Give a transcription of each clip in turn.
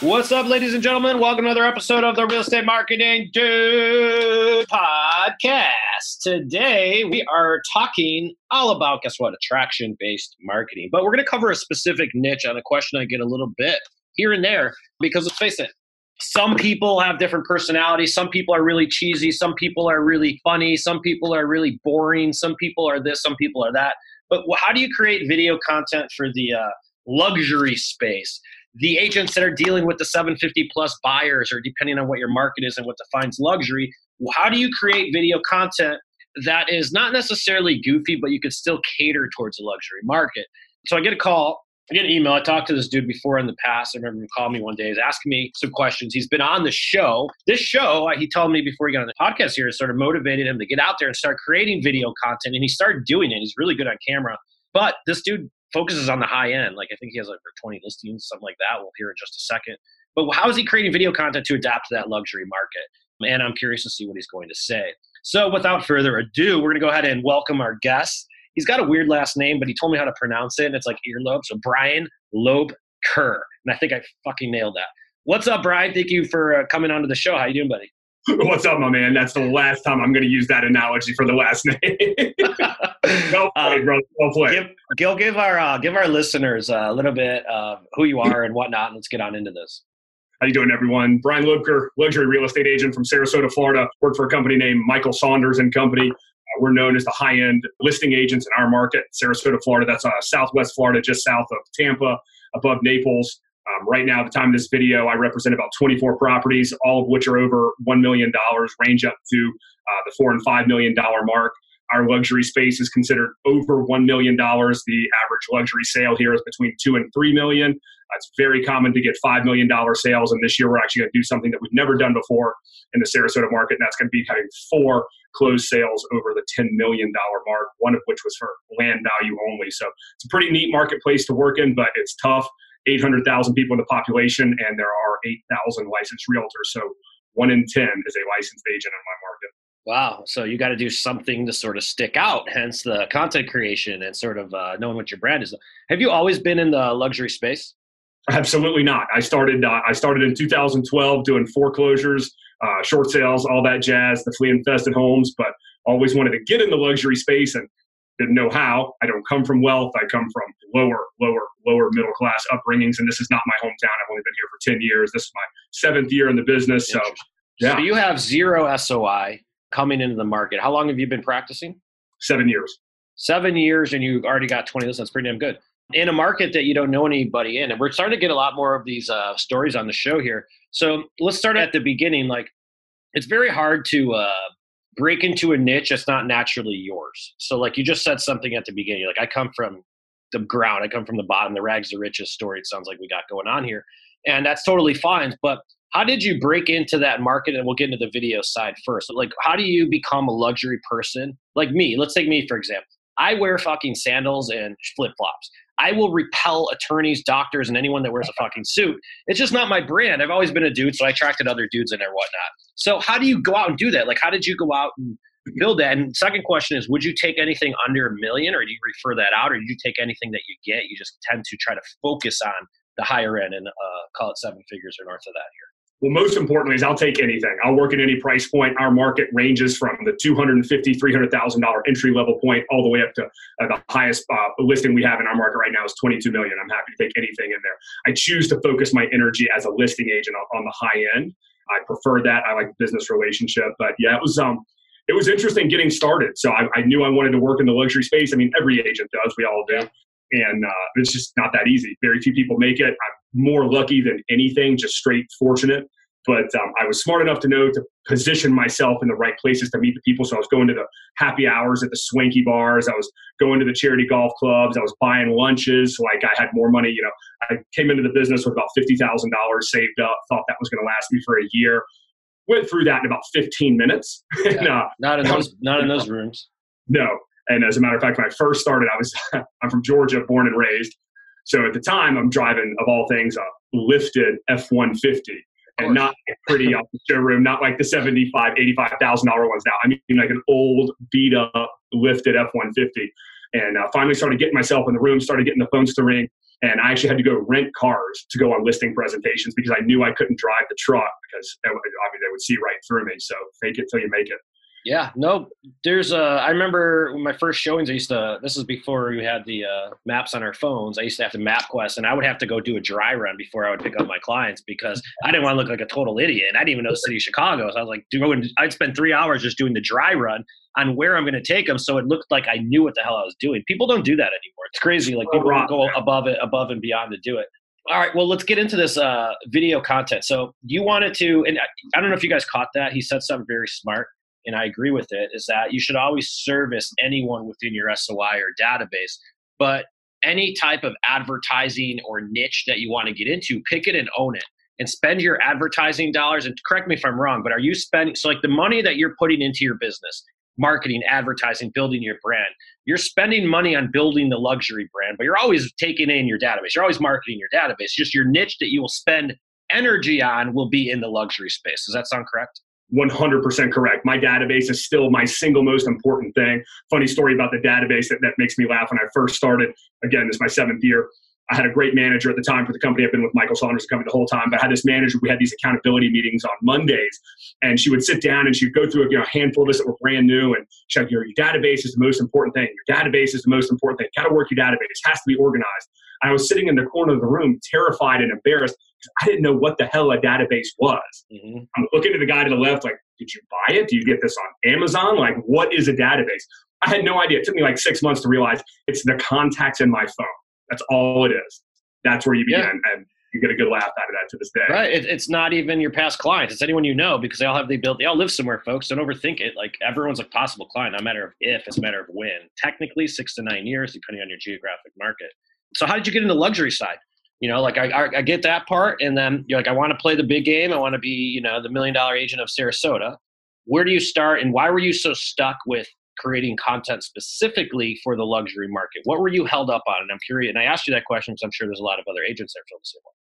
What's up, ladies and gentlemen? Welcome to another episode of the Real Estate Marketing Dude podcast. Today, we are talking all about, guess what, attraction based marketing. But we're going to cover a specific niche on a question I get a little bit here and there because let's face it, some people have different personalities. Some people are really cheesy. Some people are really funny. Some people are really boring. Some people are this. Some people are that. But how do you create video content for the uh, luxury space? The agents that are dealing with the 750 plus buyers, or depending on what your market is and what defines luxury, how do you create video content that is not necessarily goofy, but you could still cater towards the luxury market? So I get a call I get an email. I talked to this dude before in the past. I remember him calling me one day. He's asking me some questions. He's been on the show. This show, uh, he told me before he got on the podcast here, sort of motivated him to get out there and start creating video content. And he started doing it. He's really good on camera. But this dude focuses on the high end. Like I think he has like 20 listings, something like that. We'll hear in just a second. But how is he creating video content to adapt to that luxury market? And I'm curious to see what he's going to say. So without further ado, we're going to go ahead and welcome our guest he's got a weird last name, but he told me how to pronounce it, and it's like earlobe. So Brian Loeb Kerr, and I think I fucking nailed that. What's up, Brian? Thank you for uh, coming onto the show. How you doing, buddy? What's up, my man? That's the last time I'm going to use that analogy for the last name. well played, uh. Well played. Give, Gil, give our uh, give our listeners a little bit of who you are and whatnot. And let's get on into this. How you doing, everyone? Brian Loebker, luxury real estate agent from Sarasota, Florida. Worked for a company named Michael Saunders and Company. Uh, we're known as the high end listing agents in our market, Sarasota, Florida. That's uh, southwest Florida, just south of Tampa, above Naples. Um, right now, at the time of this video, I represent about 24 properties, all of which are over $1 million, range up to uh, the four and $5 million mark. Our luxury space is considered over $1 million. The average luxury sale here is between two and $3 million. It's very common to get $5 million sales. And this year, we're actually going to do something that we've never done before in the Sarasota market. And that's going to be having four closed sales over the $10 million mark, one of which was for land value only. So it's a pretty neat marketplace to work in, but it's tough. 800,000 people in the population, and there are 8,000 licensed realtors. So one in 10 is a licensed agent in my market. Wow. So you got to do something to sort of stick out, hence the content creation and sort of uh, knowing what your brand is. Have you always been in the luxury space? Absolutely not. I started. Uh, I started in 2012 doing foreclosures, uh, short sales, all that jazz, the flea infested homes. But always wanted to get in the luxury space and didn't know how. I don't come from wealth. I come from lower, lower, lower middle class upbringings, and this is not my hometown. I've only been here for 10 years. This is my seventh year in the business. So, yeah. So you have zero SOI coming into the market. How long have you been practicing? Seven years. Seven years, and you've already got 20 listings. That's pretty damn good. In a market that you don't know anybody in, and we're starting to get a lot more of these uh, stories on the show here. So let's start at the beginning. Like, it's very hard to uh, break into a niche that's not naturally yours. So, like you just said something at the beginning. Like, I come from the ground. I come from the bottom. The rags to riches story. It sounds like we got going on here, and that's totally fine. But how did you break into that market? And we'll get into the video side first like how do you become a luxury person? Like me let's take me for example. I wear fucking sandals and flip-flops. I will repel attorneys doctors and anyone that wears a fucking suit. It's just not my brand. I've always been a dude so i attracted other dudes in there whatnot. So how do you go out and do that? Like how did you go out and build that? And second question is would you take anything under a million or do you refer that out or do you take anything that you get? You just tend to try to focus on the higher end and uh, call it seven figures or north of that here well, most importantly is I'll take anything. I'll work at any price point. Our market ranges from the $250,000, $300,000 entry level point all the way up to uh, the highest uh, listing we have in our market right now is 22 million. I'm happy to take anything in there. I choose to focus my energy as a listing agent on, on the high end. I prefer that. I like business relationship, but yeah, it was, um, it was interesting getting started. So I, I knew I wanted to work in the luxury space. I mean, every agent does. We all do and uh, it's just not that easy. Very few people make it. I'm more lucky than anything, just straight fortunate. But um, I was smart enough to know to position myself in the right places to meet the people. So I was going to the happy hours at the swanky bars. I was going to the charity golf clubs. I was buying lunches. Like I had more money. You know, I came into the business with about fifty thousand dollars saved up. Thought that was going to last me for a year. Went through that in about fifteen minutes. Yeah, and, uh, not in those. Not in those rooms. No. And as a matter of fact, when I first started, I was I'm from Georgia, born and raised. So at the time, I'm driving of all things a lifted F-150 and not pretty off the showroom, not like the 75, 85,000 dollar ones now. I mean, like an old beat up lifted F 150. And uh, finally started getting myself in the room, started getting the phones to ring. And I actually had to go rent cars to go on listing presentations because I knew I couldn't drive the truck because I mean, they would see right through me. So fake it till you make it. Yeah, no, there's a. I remember my first showings. I used to. This is before we had the uh, maps on our phones. I used to have to MapQuest, and I would have to go do a dry run before I would pick up my clients because I didn't want to look like a total idiot. And I didn't even know the city of Chicago, so I was like, doing. I'd spend three hours just doing the dry run on where I'm going to take them, so it looked like I knew what the hell I was doing. People don't do that anymore. It's crazy. Like people go above it, above and beyond to do it. All right, well, let's get into this uh, video content. So you wanted to, and I don't know if you guys caught that. He said something very smart and I agree with it, is that you should always service anyone within your SOI or database. But any type of advertising or niche that you want to get into, pick it and own it and spend your advertising dollars. And correct me if I'm wrong, but are you spending so like the money that you're putting into your business, marketing, advertising, building your brand, you're spending money on building the luxury brand, but you're always taking in your database. You're always marketing your database. Just your niche that you will spend energy on will be in the luxury space. Does that sound correct? 100% correct. My database is still my single most important thing. Funny story about the database that, that makes me laugh when I first started. Again, this is my seventh year. I had a great manager at the time for the company. I've been with Michael Saunders company the whole time, but I had this manager. We had these accountability meetings on Mondays, and she would sit down and she'd go through a, you know, a handful of us that were brand new, and she'd like, your, your database is the most important thing. Your database is the most important thing. Got to work your database. It has to be organized. I was sitting in the corner of the room, terrified and embarrassed because I didn't know what the hell a database was. Mm-hmm. I'm looking at the guy to the left, like, did you buy it? Do you get this on Amazon? Like, what is a database? I had no idea. It took me like six months to realize it's the contacts in my phone. That's all it is. That's where you begin. Yeah. And you get a good laugh out of that to this day. Right. It, it's not even your past clients. It's anyone you know because they all have the ability. They all live somewhere, folks. Don't overthink it. Like everyone's a possible client, not a matter of if, it's a matter of when. Technically, six to nine years, depending on your geographic market. So, how did you get into luxury side? You know, like I, I, I get that part, and then you're like, I want to play the big game. I want to be, you know, the million dollar agent of Sarasota. Where do you start, and why were you so stuck with creating content specifically for the luxury market? What were you held up on? And I'm curious, and I asked you that question because I'm sure there's a lot of other agents there feel the same way.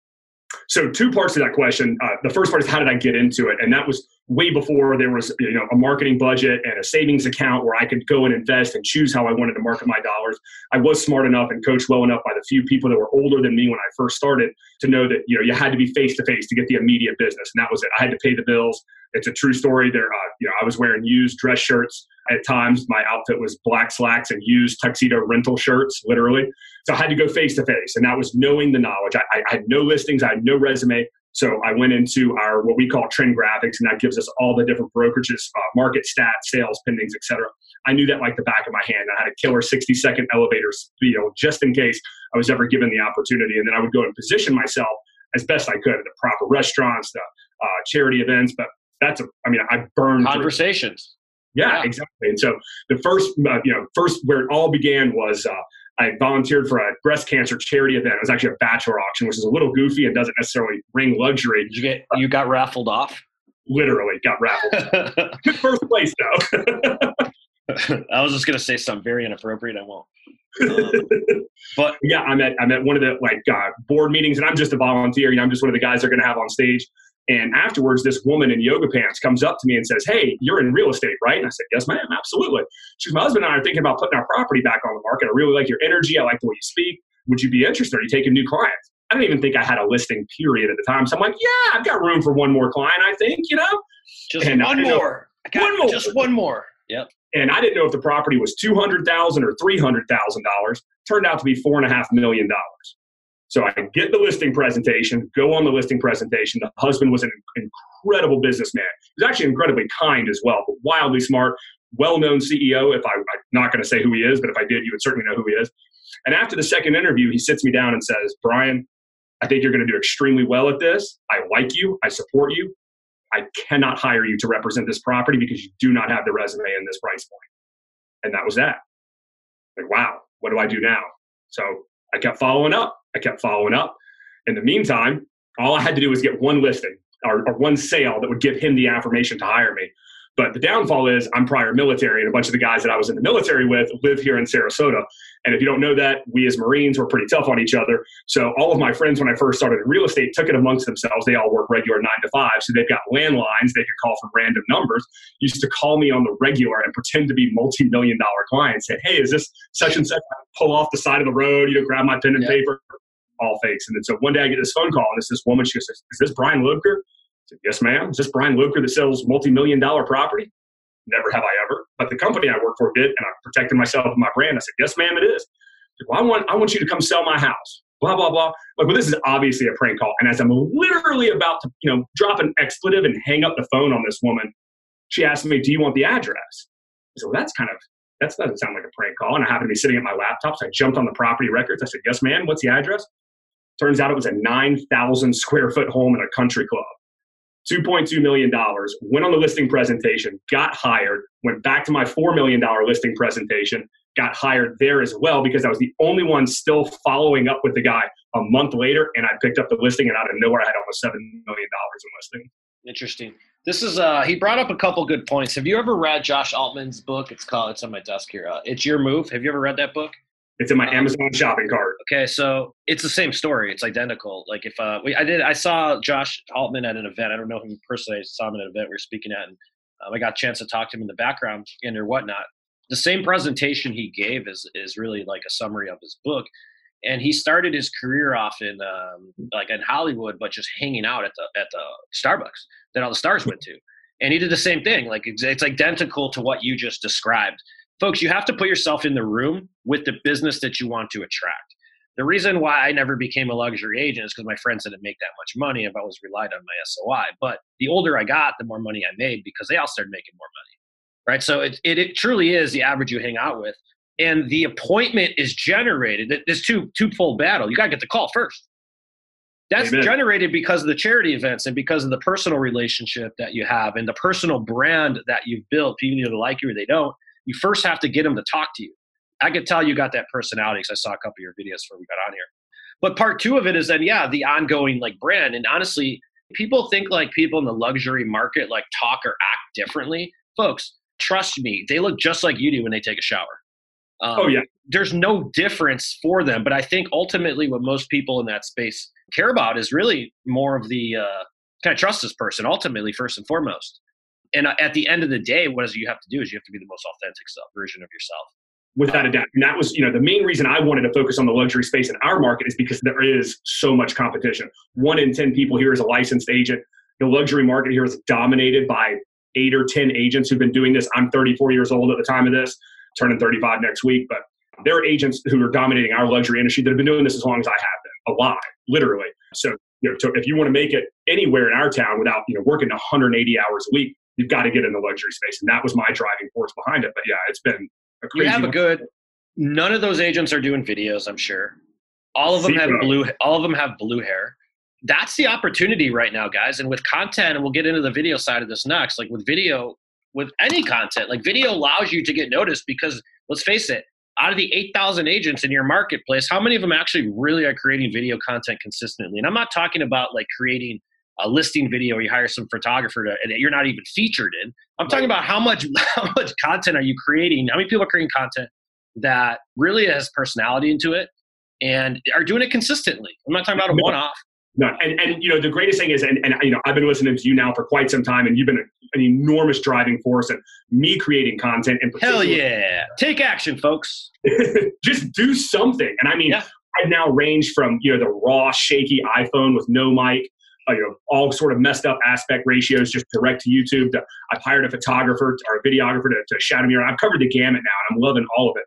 So, two parts to that question. Uh, the first part is how did I get into it, and that was way before there was you know a marketing budget and a savings account where I could go and invest and choose how I wanted to market my dollars. I was smart enough and coached well enough by the few people that were older than me when I first started to know that you know you had to be face to face to get the immediate business, and that was it. I had to pay the bills. It's a true story. There, uh, you know, I was wearing used dress shirts at times. My outfit was black slacks and used tuxedo rental shirts, literally. So I had to go face to face, and that was knowing the knowledge. I, I had no listings, I had no resume. So I went into our what we call Trendgraphix, and that gives us all the different brokerages, uh, market stats, sales, pendings, etc. I knew that like the back of my hand. I had a killer 60 second elevator spiel just in case I was ever given the opportunity, and then I would go and position myself as best I could at the proper restaurants, the uh, charity events. But that's a, I mean, I burned conversations. Yeah, yeah, exactly. And so the first, uh, you know, first where it all began was uh, I volunteered for a breast cancer charity event. It was actually a bachelor auction, which is a little goofy and doesn't necessarily ring luxury. Did you get you got raffled off? Literally got raffled. First place though. I was just gonna say something very inappropriate. I won't. Um, but yeah, I'm at I'm at one of the like uh, board meetings, and I'm just a volunteer. You know, I'm just one of the guys they're gonna have on stage. And afterwards, this woman in yoga pants comes up to me and says, Hey, you're in real estate, right? And I said, Yes, ma'am, absolutely. She's my husband and I are thinking about putting our property back on the market. I really like your energy. I like the way you speak. Would you be interested? Are you taking new clients? I don't even think I had a listing period at the time. So I'm like, Yeah, I've got room for one more client, I think, you know? Just and uh, one more. one more. Just one more. Yep. And I didn't know if the property was two hundred thousand or three hundred thousand dollars. Turned out to be four and a half million dollars. So I get the listing presentation, go on the listing presentation. The husband was an incredible businessman. He was actually incredibly kind as well, but wildly smart, well known CEO. If I, I'm not going to say who he is, but if I did, you would certainly know who he is. And after the second interview, he sits me down and says, Brian, I think you're going to do extremely well at this. I like you. I support you. I cannot hire you to represent this property because you do not have the resume in this price point. And that was that. Like, wow, what do I do now? So I kept following up. I kept following up. In the meantime, all I had to do was get one listing or, or one sale that would give him the affirmation to hire me. But the downfall is I'm prior military, and a bunch of the guys that I was in the military with live here in Sarasota. And if you don't know that, we as Marines were pretty tough on each other. So all of my friends, when I first started in real estate, took it amongst themselves. They all work regular nine to five, so they've got landlines they could call from random numbers. Used to call me on the regular and pretend to be multi-million dollar clients. Say, hey, is this such and such? pull off the side of the road, you know, grab my pen and paper. All fakes. And then so one day I get this phone call, and it's this woman. She goes, "Is this Brian Loebker?" said, Yes, ma'am. Is this Brian Luker that sells multi million dollar property? Never have I ever. But the company I work for did, and I protected myself and my brand. I said, Yes, ma'am, it is. Said, well, I want, I want you to come sell my house. Blah, blah, blah. Like, well, this is obviously a prank call. And as I'm literally about to, you know, drop an expletive and hang up the phone on this woman, she asked me, Do you want the address? I said, Well, that's kind of that doesn't sound like a prank call. And I happened to be sitting at my laptop. So I jumped on the property records. I said, Yes, ma'am. What's the address? Turns out it was a 9,000 square foot home in a country club. $2.2 million, went on the listing presentation, got hired, went back to my $4 million listing presentation, got hired there as well because I was the only one still following up with the guy a month later. And I picked up the listing, and out of nowhere, I had almost $7 million in listing. Interesting. This is uh he brought up a couple good points. Have you ever read Josh Altman's book? It's called it's on my desk here. Uh, it's your move. Have you ever read that book? It's in my um, Amazon shopping cart. Okay, so it's the same story. It's identical. Like if uh, we, I did, I saw Josh Altman at an event. I don't know him personally. I saw him at an event we were speaking at, and um, I got a chance to talk to him in the background and or whatnot. The same presentation he gave is is really like a summary of his book, and he started his career off in um, like in Hollywood, but just hanging out at the at the Starbucks that all the stars went to. And he did the same thing. Like it's, it's identical to what you just described folks, you have to put yourself in the room with the business that you want to attract. The reason why I never became a luxury agent is because my friends didn't make that much money if I was relied on my SOI. But the older I got, the more money I made because they all started making more money. Right. So it, it, it truly is the average you hang out with. And the appointment is generated. This two two full battle. You gotta get the call first. That's Amen. generated because of the charity events and because of the personal relationship that you have and the personal brand that you've built. People either like you or they don't you first have to get them to talk to you. I could tell you got that personality because I saw a couple of your videos before we got on here. But part two of it is then, yeah, the ongoing like brand. And honestly, people think like people in the luxury market like talk or act differently. Folks, trust me, they look just like you do when they take a shower. Um, oh yeah. There's no difference for them, but I think ultimately what most people in that space care about is really more of the uh, can I trust this person? Ultimately, first and foremost and at the end of the day, what is you have to do is you have to be the most authentic self, version of yourself. Without a doubt. And that was, you know, the main reason I wanted to focus on the luxury space in our market is because there is so much competition. One in 10 people here is a licensed agent. The luxury market here is dominated by eight or 10 agents who've been doing this. I'm 34 years old at the time of this, turning 35 next week. But there are agents who are dominating our luxury industry that have been doing this as long as I have been, alive, literally. So, you know, if you want to make it anywhere in our town without, you know, working 180 hours a week, you've got to get in the luxury space. And that was my driving force behind it. But yeah, it's been a crazy. You have a good. None of those agents are doing videos. I'm sure. All of them have blue. All of them have blue hair. That's the opportunity right now, guys. And with content, and we'll get into the video side of this next. Like with video, with any content, like video allows you to get noticed because let's face it, out of the 8,000 agents in your marketplace, how many of them actually really are creating video content consistently? And I'm not talking about like creating a listing video or you hire some photographer to, and you're not even featured in. I'm talking about how much how much content are you creating? How many people are creating content that really has personality into it and are doing it consistently? I'm not talking about a one off. No, and, and you know the greatest thing is, and, and you know I've been listening to you now for quite some time, and you've been an enormous driving force and me creating content. In hell yeah, take action, folks. Just do something, and I mean, yeah. I've now ranged from you know the raw, shaky iPhone with no mic Uh, you know, all sort of messed up aspect ratios just direct to YouTube. To, I've hired a photographer or a videographer to, to shadow me around. I've covered the gamut now, and I'm loving all of it.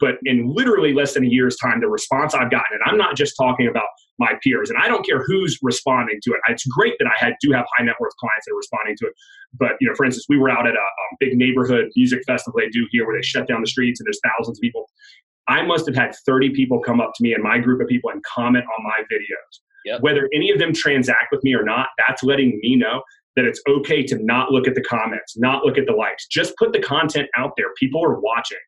But in literally less than a year's time, the response I've gotten, and I'm not just talking about my peers, and I don't care who's responding to it. It's great that I had do have high net worth clients that are responding to it. But you know, for instance, we were out at a, a big neighborhood music festival they do here, where they shut down the streets and there's thousands of people. I must have had 30 people come up to me and my group of people and comment on my videos. Yep. Whether any of them transact with me or not, that's letting me know that it's okay to not look at the comments, not look at the likes. Just put the content out there. People are watching.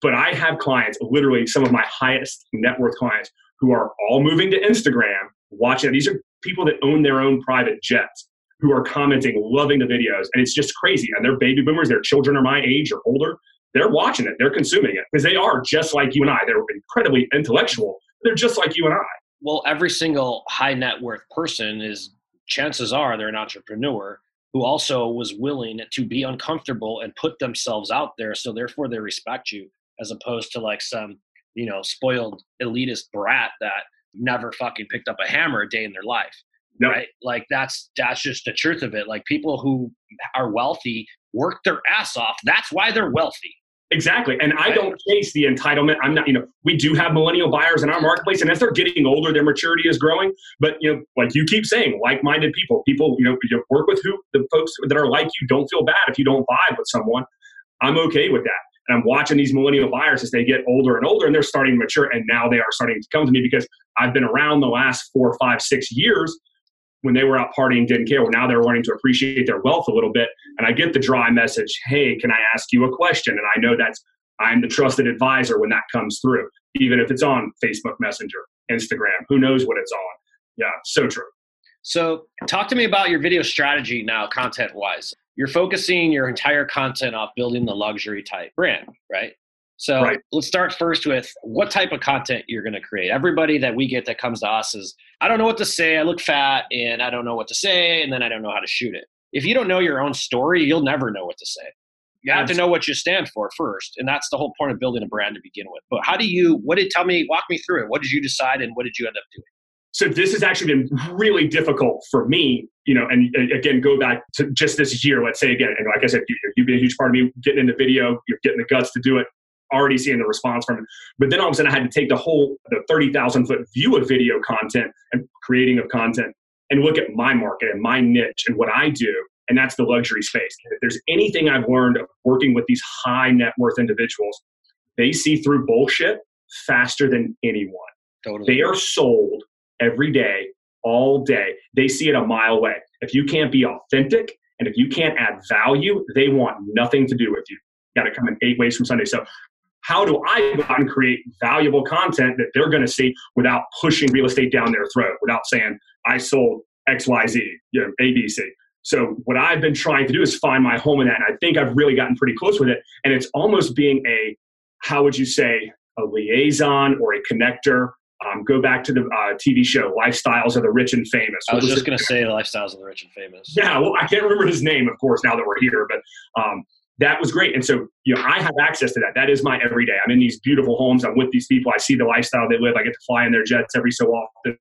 But I have clients, literally some of my highest net worth clients, who are all moving to Instagram, watching. These are people that own their own private jets who are commenting, loving the videos. And it's just crazy. And they're baby boomers, their children are my age or older. They're watching it, they're consuming it because they are just like you and I. They're incredibly intellectual. They're just like you and I. Well, every single high net worth person is, chances are, they're an entrepreneur who also was willing to be uncomfortable and put themselves out there. So therefore, they respect you as opposed to like some, you know, spoiled elitist brat that never fucking picked up a hammer a day in their life nope. right? Like that's that's just the truth of it. Like people who are wealthy work their ass off. That's why they're wealthy. Exactly. And I don't chase the entitlement. I'm not, you know, we do have millennial buyers in our marketplace, and as they're getting older, their maturity is growing. But, you know, like you keep saying, like minded people, people, you know, you work with who the folks that are like you don't feel bad if you don't vibe with someone. I'm okay with that. And I'm watching these millennial buyers as they get older and older and they're starting to mature. And now they are starting to come to me because I've been around the last four, five, six years when they were out partying didn't care. Well, now they're learning to appreciate their wealth a little bit. And I get the dry message, hey, can I ask you a question? And I know that's I'm the trusted advisor when that comes through, even if it's on Facebook Messenger, Instagram, who knows what it's on. Yeah, so true. So, talk to me about your video strategy now, content wise. You're focusing your entire content off building the luxury type brand, right? So right. let's start first with what type of content you're going to create. Everybody that we get that comes to us is, I don't know what to say. I look fat and I don't know what to say, and then I don't know how to shoot it. If you don't know your own story, you'll never know what to say. You have to know what you stand for first, and that's the whole point of building a brand to begin with. But how do you? What did tell me? Walk me through it. What did you decide, and what did you end up doing? So this has actually been really difficult for me, you know, and uh, again, go back to just this year, let's say again, and like I said, you've been a huge part of me getting into video, you're getting the guts to do it already seeing the response from it. But then all of a sudden, I had to take the whole the thirty thousand foot view of video content and creating of content and look at my market and my niche and what I do, and that's the luxury space. If there's anything I've learned of working with these high net worth individuals, they see through bullshit faster than anyone. Totally. They are sold every day, all day. They see it a mile away. If you can't be authentic and if you can't add value, they want nothing to do with you. you got to come in eight ways from Sunday. So how do I go out and create valuable content that they're going to see without pushing real estate down their throat, without saying, I sold XYZ, you know, ABC. So what I've been trying to do is find my home in that. And I think I've really gotten pretty close with it. And it's almost being a, how would you say, a liaison or a connector. Um, go back to the uh, TV show Lifestyles of the Rich and Famous. What I was, was just going to say Lifestyles of the Rich and Famous. Yeah, well, I can't remember his name, of course, now that we're here, but um, that was great. And so, you know, I have access to that. That is my everyday. I'm in these beautiful homes. I'm with these people. I see the lifestyle they live. I get to fly in their jets every so often.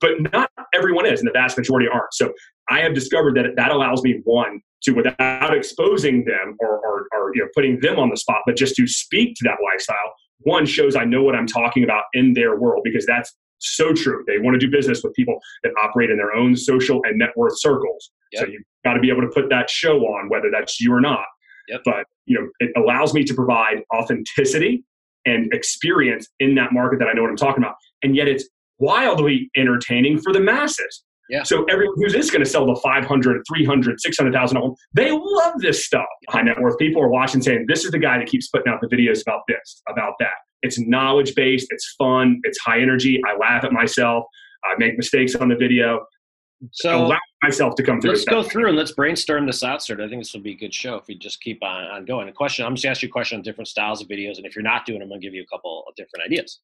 But not everyone is, and the vast majority aren't. So I have discovered that that allows me one to, without exposing them or, or, or you know, putting them on the spot, but just to speak to that lifestyle. One shows I know what I'm talking about in their world because that's so true. They want to do business with people that operate in their own social and net worth circles. Yep. So you've got to be able to put that show on, whether that's you or not. Yep. But you know, it allows me to provide authenticity and experience in that market that I know what I'm talking about. And yet it's wildly entertaining for the masses. Yeah. So everyone who's just going to sell the 500, 300, 600,000 home, they love this stuff. High net worth people are watching saying, this is the guy that keeps putting out the videos about this, about that. It's knowledge based. It's fun. It's high energy. I laugh at myself. I make mistakes on the video. So allow myself to come through. Let's go through and let's brainstorm this out, sir. I think this will be a good show if we just keep on, on going. A question, I'm just gonna ask you a question on different styles of videos, and if you're not doing them, I'm gonna give you a couple of different ideas.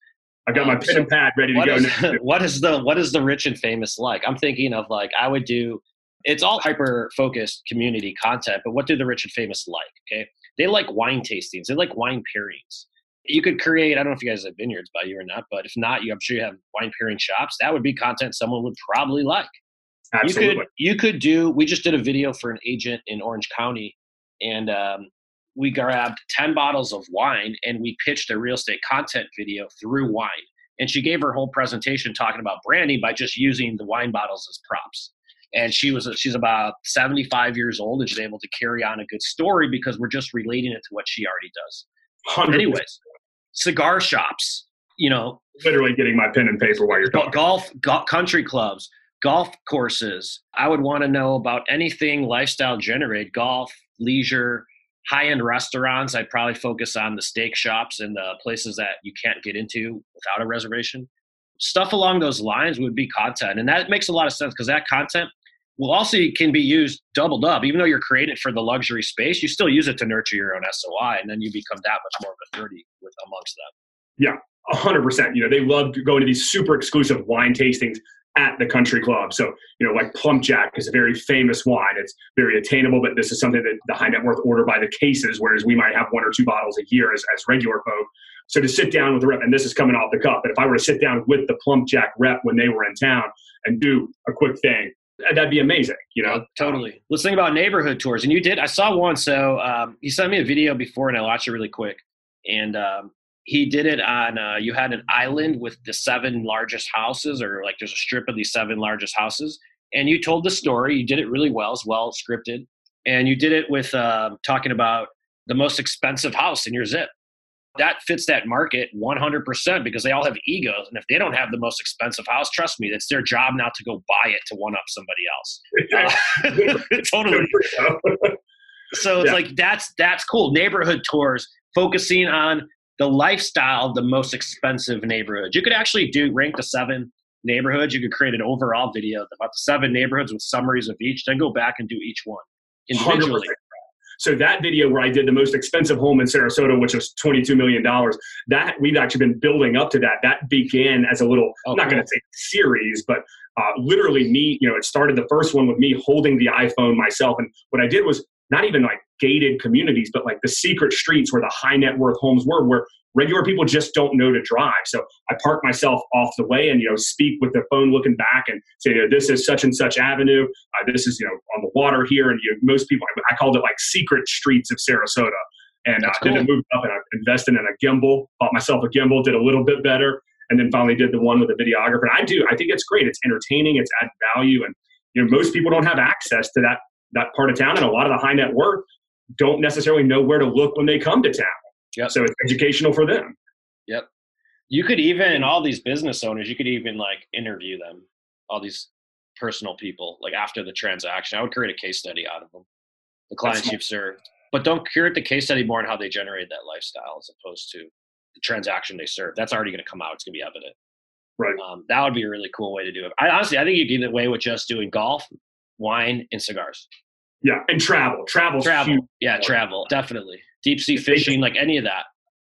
I've got my um, pen so and pad ready to go. Is, what is the what is the rich and famous like? I'm thinking of like I would do. It's all hyper focused community content, but what do the rich and famous like? Okay, they like wine tastings. They like wine pairings. You could create. I don't know if you guys have vineyards by you or not, but if not, you, I'm sure you have wine pairing shops. That would be content someone would probably like. Absolutely. You could you could do. We just did a video for an agent in Orange County, and um, we grabbed ten bottles of wine and we pitched a real estate content video through wine. And she gave her whole presentation talking about branding by just using the wine bottles as props. And she was she's about 75 years old and she's able to carry on a good story because we're just relating it to what she already does. 100%. Anyways, cigar shops, you know, literally getting my pen and paper while you're talking. Golf, golf country clubs, golf courses. I would want to know about anything lifestyle generated, golf, leisure, high end restaurants. I'd probably focus on the steak shops and the places that you can't get into without a reservation. Stuff along those lines would be content. And that makes a lot of sense because that content will also can be used doubled up. Even though you're created for the luxury space, you still use it to nurture your own SOI, and then you become that much more of a 30 with amongst them. Yeah, hundred percent. You know, they love going to these super exclusive wine tastings at the country club. So, you know, like PlumpJack is a very famous wine. It's very attainable, but this is something that the high net worth order by the cases, whereas we might have one or two bottles a year as, as regular folk. So to sit down with the rep, and this is coming off the cup, but if I were to sit down with the PlumpJack rep when they were in town and do a quick thing, that'd be amazing, you know? Totally. Let's think about neighborhood tours. And you did, I saw one. So um, he sent me a video before and I watched it really quick. And um, he did it on uh, you had an island with the seven largest houses or like there's a strip of these seven largest houses and you told the story you did it really well as well scripted and you did it with uh, talking about the most expensive house in your zip. That fits that market 100% because they all have egos and if they don't have the most expensive house trust me it's their job now to go buy it to one up somebody else. Uh, totally. So it's yeah. like that's that's cool. Neighborhood tours focusing on the lifestyle of the most expensive neighborhoods. You could actually do rank the seven neighborhoods. You could create an overall video about the seven neighborhoods with summaries of each, then go back and do each one individually. 100%. So that video where I did the most expensive home in Sarasota, which was $22 million, that we've actually been building up to that. That began as a little, oh, I'm not cool. going to say series, but uh, literally me, you know, it started the first one with me holding the iPhone myself. And what I did was not even like gated communities, but like the secret streets where the high net worth homes were, where regular people just don't know to drive. So I park myself off the way and you know speak with the phone looking back and say, you know, this is such and such avenue. Uh, this is you know on the water here, and you know, most people I called it like secret streets of Sarasota. And uh, cool. then I moved up and I invested in a gimbal, bought myself a gimbal, did a little bit better, and then finally did the one with the videographer. And I do, I think it's great. It's entertaining, it's added value, and you know most people don't have access to that that part of town, and a lot of the high net worth don't necessarily know where to look when they come to town. Yep. So it's educational for them. Yep. You could even all these business owners, you could even like interview them, all these personal people, like after the transaction. I would create a case study out of them, the clients you've served. But don't curate the case study more on how they generated that lifestyle as opposed to the transaction they served. That's already going to come out. It's going to be evident. Right. Um, that would be a really cool way to do it. I honestly, I think you can get away with just doing golf, wine, and cigars. Yeah, and travel. Travel. Travel. Yeah, travel. Definitely. Deep sea fishing, like any of that.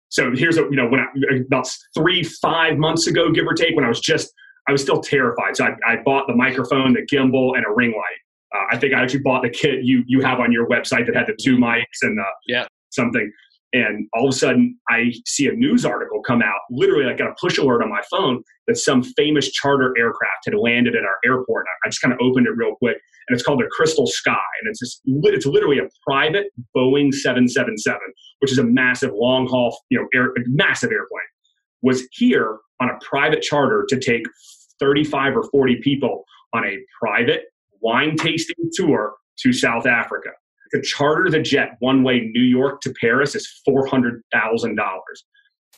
So here's a you know when I, about three five months ago, give or take, when I was just I was still terrified. So I, I bought the microphone, the gimbal, and a ring light. Uh, I think I actually bought the kit you you have on your website that had the two mics and the yeah something. And all of a sudden, I see a news article come out. Literally, I got a push alert on my phone that some famous charter aircraft had landed at our airport. I just kind of opened it real quick, and it's called the Crystal Skye, and it's just it's literally a private Boeing 777, which is a massive long haul, you know, air, massive airplane. Was here on a private charter to take 35 or 40 people on a private wine tasting tour to South Africa to charter the jet one way New York to Paris is $400,000.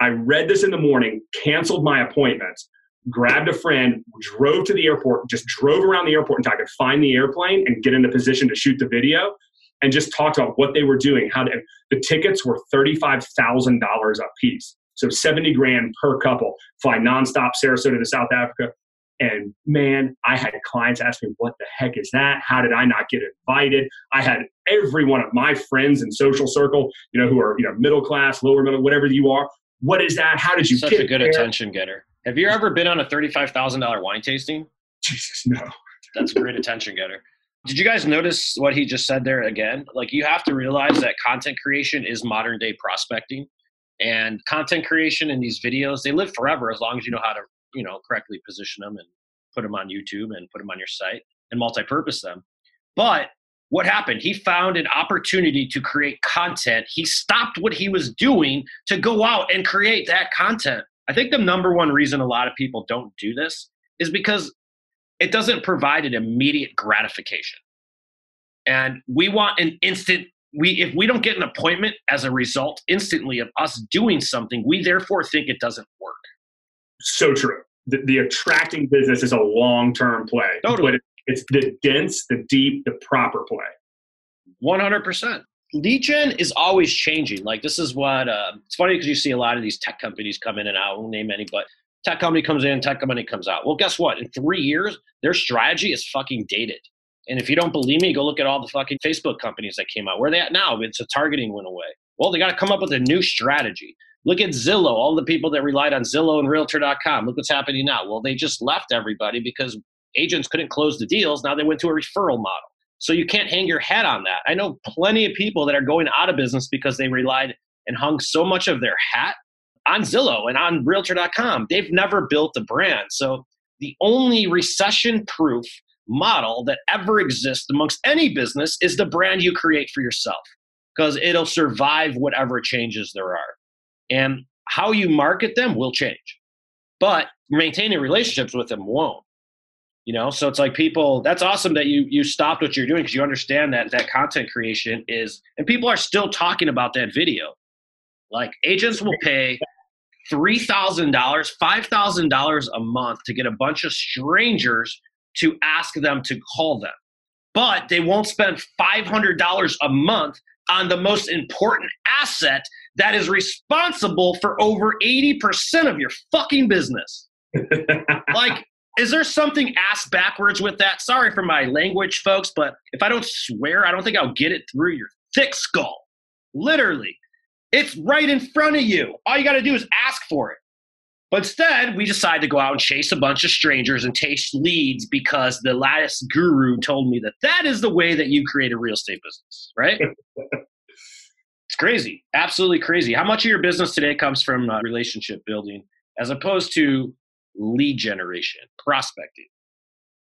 I read this in the morning, canceled my appointments, grabbed a friend, drove to the airport, just drove around the airport until I could find the airplane and get in the position to shoot the video and just talked about what they were doing. How to, the tickets were $35,000 a piece. So 70 grand per couple, fly nonstop Sarasota to South Africa, and man, I had clients ask me, what the heck is that? How did I not get invited? I had every one of my friends in social circle, you know, who are, you know, middle class, lower middle, whatever you are. What is that? How did you Such get a good there? attention getter. Have you ever been on a $35,000 wine tasting? Jesus, no. That's a great attention getter. Did you guys notice what he just said there again? Like, you have to realize that content creation is modern day prospecting. And content creation in these videos, they live forever as long as you know how to you know correctly position them and put them on YouTube and put them on your site and multi-purpose them. But what happened? He found an opportunity to create content. He stopped what he was doing to go out and create that content. I think the number one reason a lot of people don't do this is because it doesn't provide an immediate gratification. And we want an instant we if we don't get an appointment as a result instantly of us doing something, we therefore think it doesn't work. So true. the, the attracting business is a long term play. Totally. But it's the dense, the deep, the proper play. 100%. Lead gen is always changing. Like this is what uh, it's funny because you see a lot of these tech companies come in and out. I won't name any, but tech company comes in, tech company comes out. Well, guess what? In three years, their strategy is fucking dated. And if you don't believe me, go look at all the fucking Facebook companies that came out. Where they at now? It's a targeting went away. Well, they got to come up with a new strategy. Look at Zillow, all the people that relied on Zillow and Realtor.com. Look what's happening now. Well, they just left everybody because agents couldn't close the deals. Now they went to a referral model. So you can't hang your hat on that. I know plenty of people that are going out of business because they relied and hung so much of their hat on Zillow and on Realtor.com. They've never built a brand. So the only recession proof model that ever exists amongst any business is the brand you create for yourself because it'll survive whatever changes there are. And how you market them will change, but maintaining relationships with them won't. You know, so it's like people. That's awesome that you you stopped what you're doing because you understand that that content creation is, and people are still talking about that video. Like agents will pay three thousand dollars, five thousand dollars a month to get a bunch of strangers to ask them to call them. But they won't spend $500 a month on the most important asset that is responsible for over 80% of your fucking business. like, is there something ass backwards with that? Sorry for my language, folks, but if I don't swear, I don't think I'll get it through your thick skull. Literally. It's right in front of you. All you got to do is ask for it. But instead, we decide to go out and chase a bunch of strangers and chase leads because the last guru told me that that is the way that you create a real estate business, right? crazy, absolutely crazy. How much of your business today comes from uh, relationship building as opposed to lead generation, prospecting?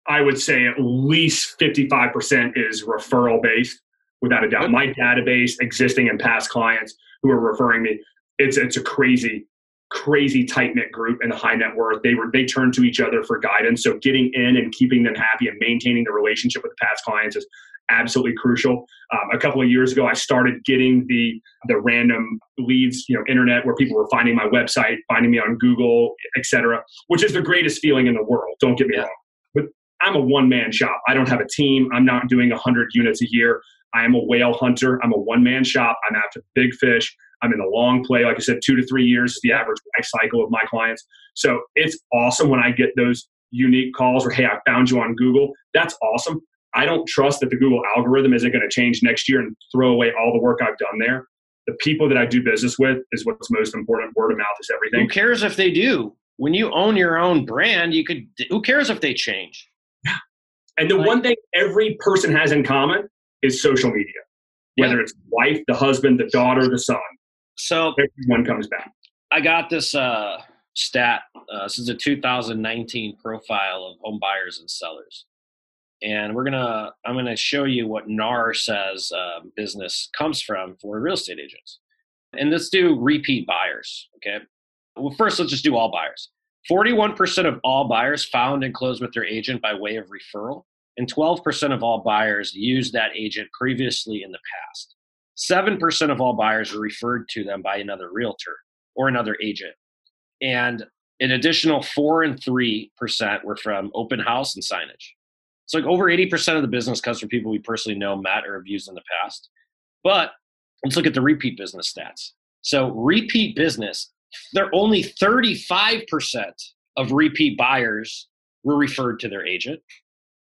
I would say at least 55% is referral based, without a doubt. My database, existing and past clients who are referring me, it's, it's a crazy crazy tight knit group in the high net worth. They were they turned to each other for guidance. So getting in and keeping them happy and maintaining the relationship with the past clients is absolutely crucial. Um, a couple of years ago, I started getting the the random leads, you know, internet where people were finding my website, finding me on Google, etc., which is the greatest feeling in the world. Don't get me yeah. wrong, but I'm a one man shop. I don't have a team. I'm not doing 100 units a year. I am a whale hunter. I'm a one man shop. I'm after big fish. I'm in the long play. Like I said, two to three years is the average life cycle of my clients. So it's awesome when I get those unique calls or, hey, I found you on Google. That's awesome. I don't trust that the Google algorithm isn't going to change next year and throw away all the work I've done there. The people that I do business with is what's most important. Word of mouth is everything. Who cares if they do? When you own your own brand, you could. Who cares if they change? Yeah. And the like, one thing every person has in common is social media. Whether yeah. it's wife, the husband, the daughter, the son. So everyone comes back. I got this uh, stat. Uh, this is a 2019 profile of home buyers and sellers, and we're gonna. I'm gonna show you what NAR says uh, business comes from for real estate agents. And let's do repeat buyers. Okay. Well, first let's just do all buyers. 41% of all buyers found and closed with their agent by way of referral, and 12% of all buyers used that agent previously in the past. 7% of all buyers were referred to them by another realtor or another agent. And an additional 4 and 3% were from open house and signage. It's like over 80% of the business comes from people we personally know, met, or have used in the past. But let's look at the repeat business stats. So, repeat business, they're only 35% of repeat buyers were referred to their agent.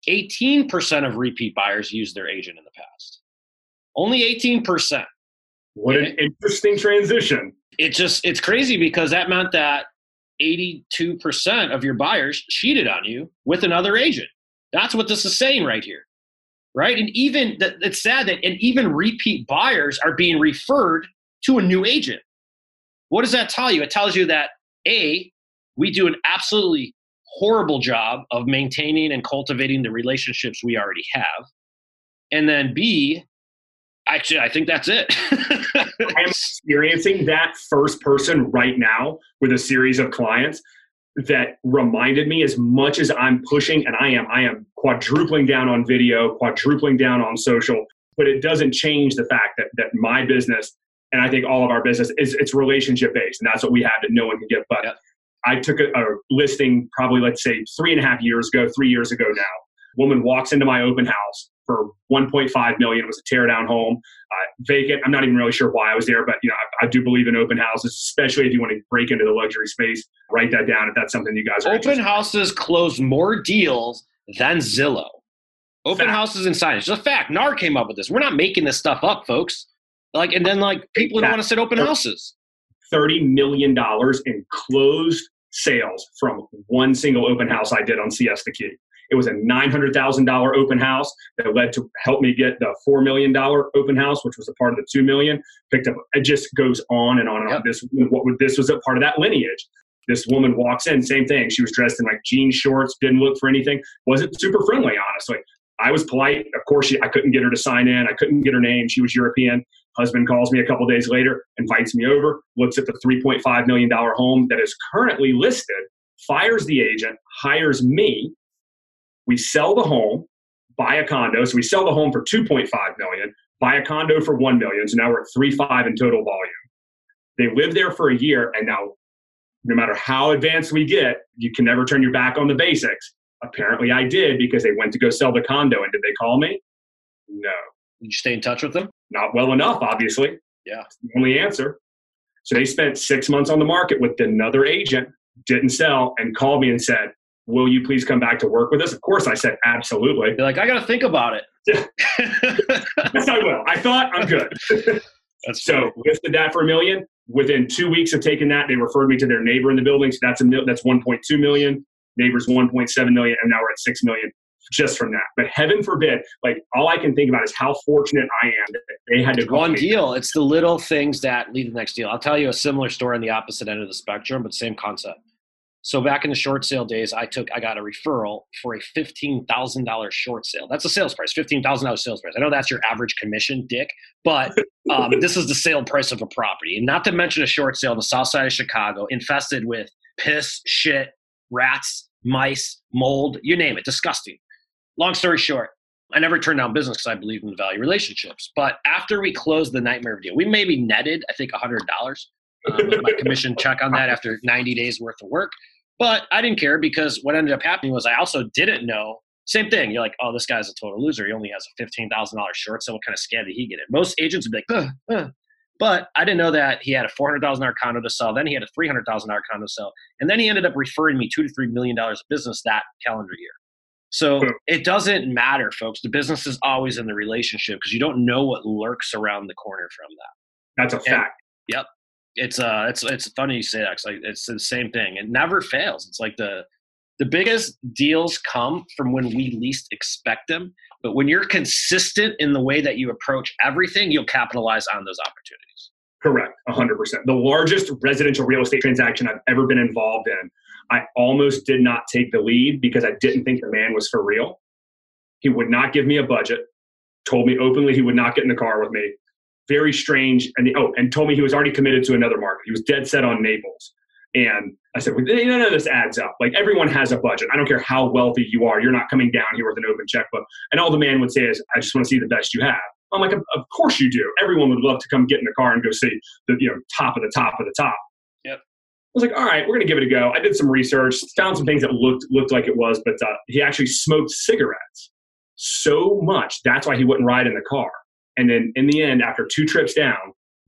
18% of repeat buyers used their agent in the past. Only 18%. What an interesting transition. It just it's crazy because that meant that 82% of your buyers cheated on you with another agent. That's what this is saying right here. Right? And even it's sad that and even repeat buyers are being referred to a new agent. What does that tell you? It tells you that A, we do an absolutely horrible job of maintaining and cultivating the relationships we already have. And then B, Actually, I think that's it. I am experiencing that first person right now with a series of clients that reminded me as much as I'm pushing and I am I am quadrupling down on video, quadrupling down on social, but it doesn't change the fact that that my business and I think all of our business is it's relationship based and that's what we have that no one can give but I took a, a listing probably, let's say, three and a half years ago, three years ago now. Woman walks into my open house for 1.5 million. It was a teardown home, uh, vacant. I'm not even really sure why I was there, but you know, I, I, do believe in open houses, especially if you want to break into the luxury space. Write that down if that's something you guys are. Open houses close more deals than Zillow. Open fact. houses and signage. It's a fact. NAR came up with this. We're not making this stuff up, folks. Like, and then like people don't want to sit open houses. Thirty million dollars in closed sales from one single open house I did on Siesta Key. It was a $900,000 open house that led to help me get the $4 million open house, which was a part of the 2 million. Picked up, it just goes on and on and yep. on. This, what, this was a part of that lineage. This woman walks in, same thing. She was dressed in like jean shorts, didn't look for anything, wasn't super friendly, honestly. I was polite. Of course, she, I couldn't get her to sign in. I couldn't get her name. She was European. Husband calls me a couple days later, invites me over, looks at the $3.5 million home that is currently listed, fires the agent, hires me, we sell the home, buy a condo. So we sell the home for 2.5 million, buy a condo for 1 million. So now we're at 3.5 in total volume. They live there for a year, and now no matter how advanced we get, you can never turn your back on the basics. Apparently, I did because they went to go sell the condo. And did they call me? No. Did you stay in touch with them? Not well enough, obviously. Yeah. the only answer. So they spent six months on the market with another agent, didn't sell, and called me and said, will you please come back to work with us? Of course, I said absolutely. You're like, I got to think about it. yes, I will. I thought I'm good. That's so funny. listed that for a million. Within two weeks of taking that, they referred me to their neighbor in the building. So that's a mil- that's 1.2 million. Neighbors 1.7 million, and now we're at six million just from that. But heaven forbid, like all I can think about is how fortunate I am that they had to one deal. It's the little things that lead to the next deal. I'll tell you a similar story on the opposite end of the spectrum, but same concept. So back in the short sale days, I took I got a referral for a fifteen thousand dollars short sale. That's a sales price, fifteen thousand dollars sales price. I know that's your average commission, Dick, but um, this is the sale price of a property. And not to mention a short sale, the South Side of Chicago, infested with piss, shit, rats, mice, mold, you name it, disgusting. Long story short, I never turned down business because I believe in the value relationships. But after we closed the nightmare deal, we maybe netted, I think, hundred dollars. Um, my commission check on that after 90 days worth of work. But I didn't care because what ended up happening was I also didn't know. Same thing. You're like, oh, this guy's a total loser. He only has a fifteen thousand dollars short. So what kind of scam did he get it? Most agents would be like, uh, uh. but I didn't know that he had a four hundred thousand dollar condo to sell. Then he had a three hundred thousand dollar condo to sell, and then he ended up referring me two to three million dollars of business that calendar year. So it doesn't matter, folks. The business is always in the relationship because you don't know what lurks around the corner from that. That's a fact. Yep it's uh it's it's funny you say that cause like it's the same thing it never fails. It's like the the biggest deals come from when we least expect them but when you're consistent in the way that you approach everything you'll capitalize on those opportunities. Correct 100% the largest residential real estate transaction i've ever been involved in i almost did not take the lead because i didn't think the man was for real. He would not give me a budget told me openly he would not get in the car with me very strange. And the, oh, and told me he was already committed to another market. He was dead set on Naples. And I said, well, none of this adds up. Like everyone has a budget. I don't care how wealthy you are. You're not coming down here with an open checkbook. And all the man would say is, I just want to see the best you have. I'm like, of course you do. Everyone would love to come get in the car and go see the you know top of the top of the top. Yep. I was like, all right, we're gonna give it a go. I did some research, found some things that looked looked like it was, but uh, he actually smoked cigarettes so much that's why he wouldn't ride in the car. And then in the end, after two trips down,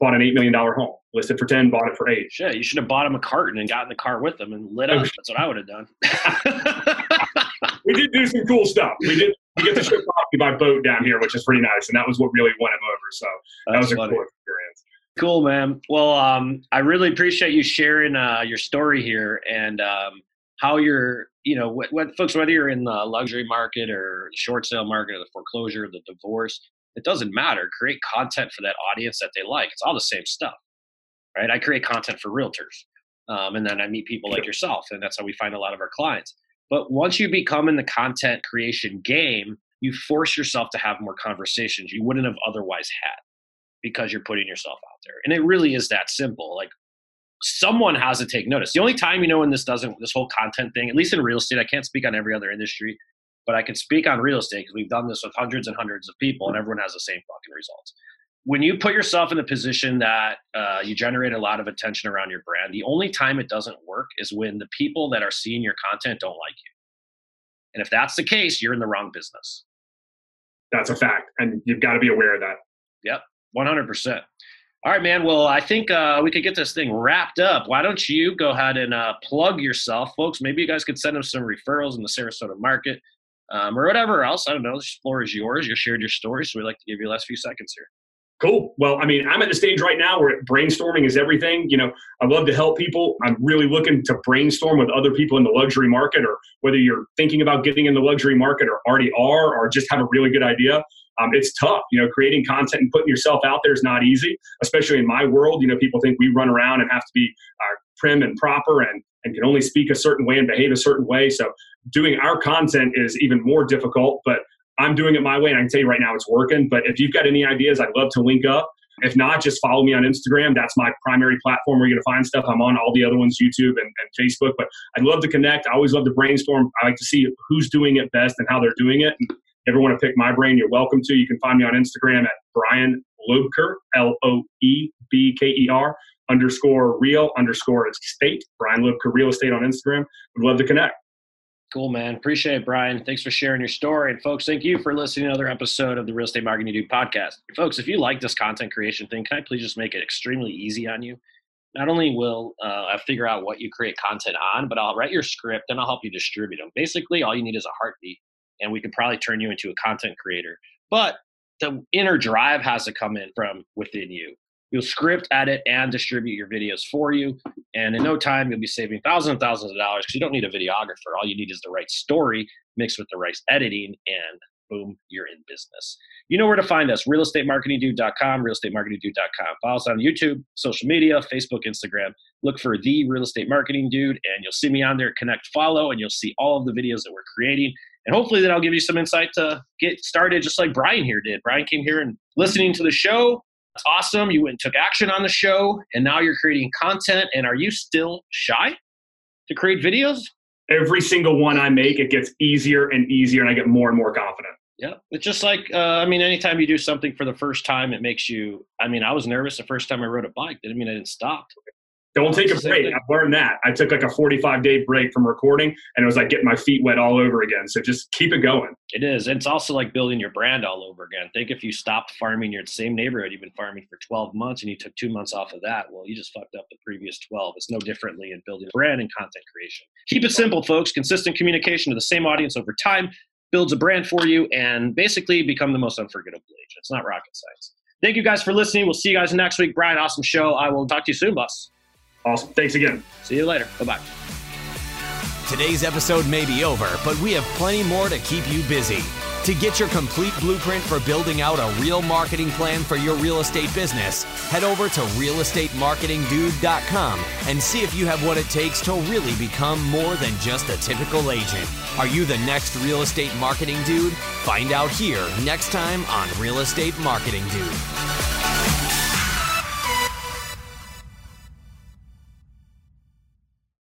bought an $8 million home. Listed for 10, bought it for 8. Shit, you should have bought him a carton and got in the car with him and lit up. That's what I would have done. we did do some cool stuff. We did we get to ship coffee by boat down here, which is pretty nice. And that was what really won him over. So that was a funny. cool experience. Cool, man. Well, um, I really appreciate you sharing uh, your story here and um, how you're, you know, what, what folks, whether you're in the luxury market or the short sale market or the foreclosure, the divorce, it doesn't matter. Create content for that audience that they like. It's all the same stuff, right? I create content for realtors, um, and then I meet people like yourself, and that's how we find a lot of our clients. But once you become in the content creation game, you force yourself to have more conversations you wouldn't have otherwise had because you're putting yourself out there. And it really is that simple. Like someone has to take notice. The only time you know when this doesn't, this whole content thing, at least in real estate, I can't speak on every other industry, but I can speak on real estate because we've done this with hundreds and hundreds of people, and everyone has the same fucking results. when you put yourself in the position that uh, you generate a lot of attention around your brand, the only time it doesn't work is when the people that are seeing your content don't like you. And if that's the case, you're in the wrong business. That's a fact. And you've got to be aware of that. Yep, 100%. All right, man. Well, I think uh, we could get this thing wrapped up. Why don't you go ahead and uh, plug yourself, folks? Maybe you guys could send them some referrals in the Sarasota market um, or whatever else. I don't know. This floor is yours. You shared your story, so we'd like to give you the last few seconds here. Cool. Well, I mean, I'm at the stage right now where brainstorming is everything. You know, I love to help people. I'm really looking to brainstorm with other people in the luxury market, or whether you're thinking about getting in the luxury market or already are, or just have a really good idea. Um, it's tough. You know, creating content and putting yourself out there is not easy, especially in my world. You know, people think we run around and have to be uh, prim and proper and and can only speak a certain way and behave a certain way. So doing our content is even more difficult. But I'm doing it my way, and I can tell you right now it's working. But if you've got any ideas, I'd love to link up. If not, just follow me on Instagram. That's my primary platform where you're going to find stuff. I'm on all the other ones, YouTube and, and, Facebook. But I'd love to connect. I always love to brainstorm. I like to see who's doing it best and how they're doing it. And ever want to pick my brain, you're welcome to. You can find me on Instagram at Brian Loebker, L O E B K E R underscore real underscore estate. Brian Loebker Real Estate on Instagram. Would love to connect. Cool, man. Appreciate it, Brian. Thanks for sharing your story. And folks, thank you for listening to another episode of the Real Estate Marketing Dude podcast. Folks, if you like this content creation thing, can I please just make it extremely easy on you? Not only will uh, I figure out what you create content on, but I'll write your script and I'll help you distribute them. Basically, all you need is a heartbeat, and we can probably turn you into a content creator. But the inner drive has to come in from within you. We'll script, edit, and distribute your videos for you. And in no time, you'll be saving thousands and thousands of dollars because you don't need a videographer. All you need is the right story mixed with the right editing, and boom, you're in business. You know where to find us realestatemarketingdude.com, realestatemarketingdude.com. Follow us on YouTube, social media, Facebook, Instagram. Look for the Real Estate Marketing Dude, and you'll see me on there. Connect, follow, and you'll see all of the videos that we're creating. And hopefully, that I'll give you some insight to get started, just like Brian here did. Brian came here and listening to the show, it's awesome. You went and took action on the show, and now you're creating content. And are you still shy to create videos? Every single one I make, it gets easier and easier, and I get more and more confident. Yeah, it's just like uh, I mean, anytime you do something for the first time, it makes you. I mean, I was nervous the first time I rode a bike. Didn't mean I didn't stop. Don't take a break. I've learned that. I took like a 45 day break from recording and it was like getting my feet wet all over again. So just keep it going. It is. It's also like building your brand all over again. Think if you stopped farming your same neighborhood, you've been farming for 12 months and you took two months off of that. Well, you just fucked up the previous 12. It's no differently in building a brand and content creation. Keep it simple, folks. Consistent communication to the same audience over time builds a brand for you and basically become the most unforgettable agent. It's not rocket science. Thank you guys for listening. We'll see you guys next week. Brian, awesome show. I will talk to you soon, boss. Awesome. Thanks again. See you later. Bye bye. Today's episode may be over, but we have plenty more to keep you busy. To get your complete blueprint for building out a real marketing plan for your real estate business, head over to realestatemarketingdude.com and see if you have what it takes to really become more than just a typical agent. Are you the next real estate marketing dude? Find out here next time on Real Estate Marketing Dude.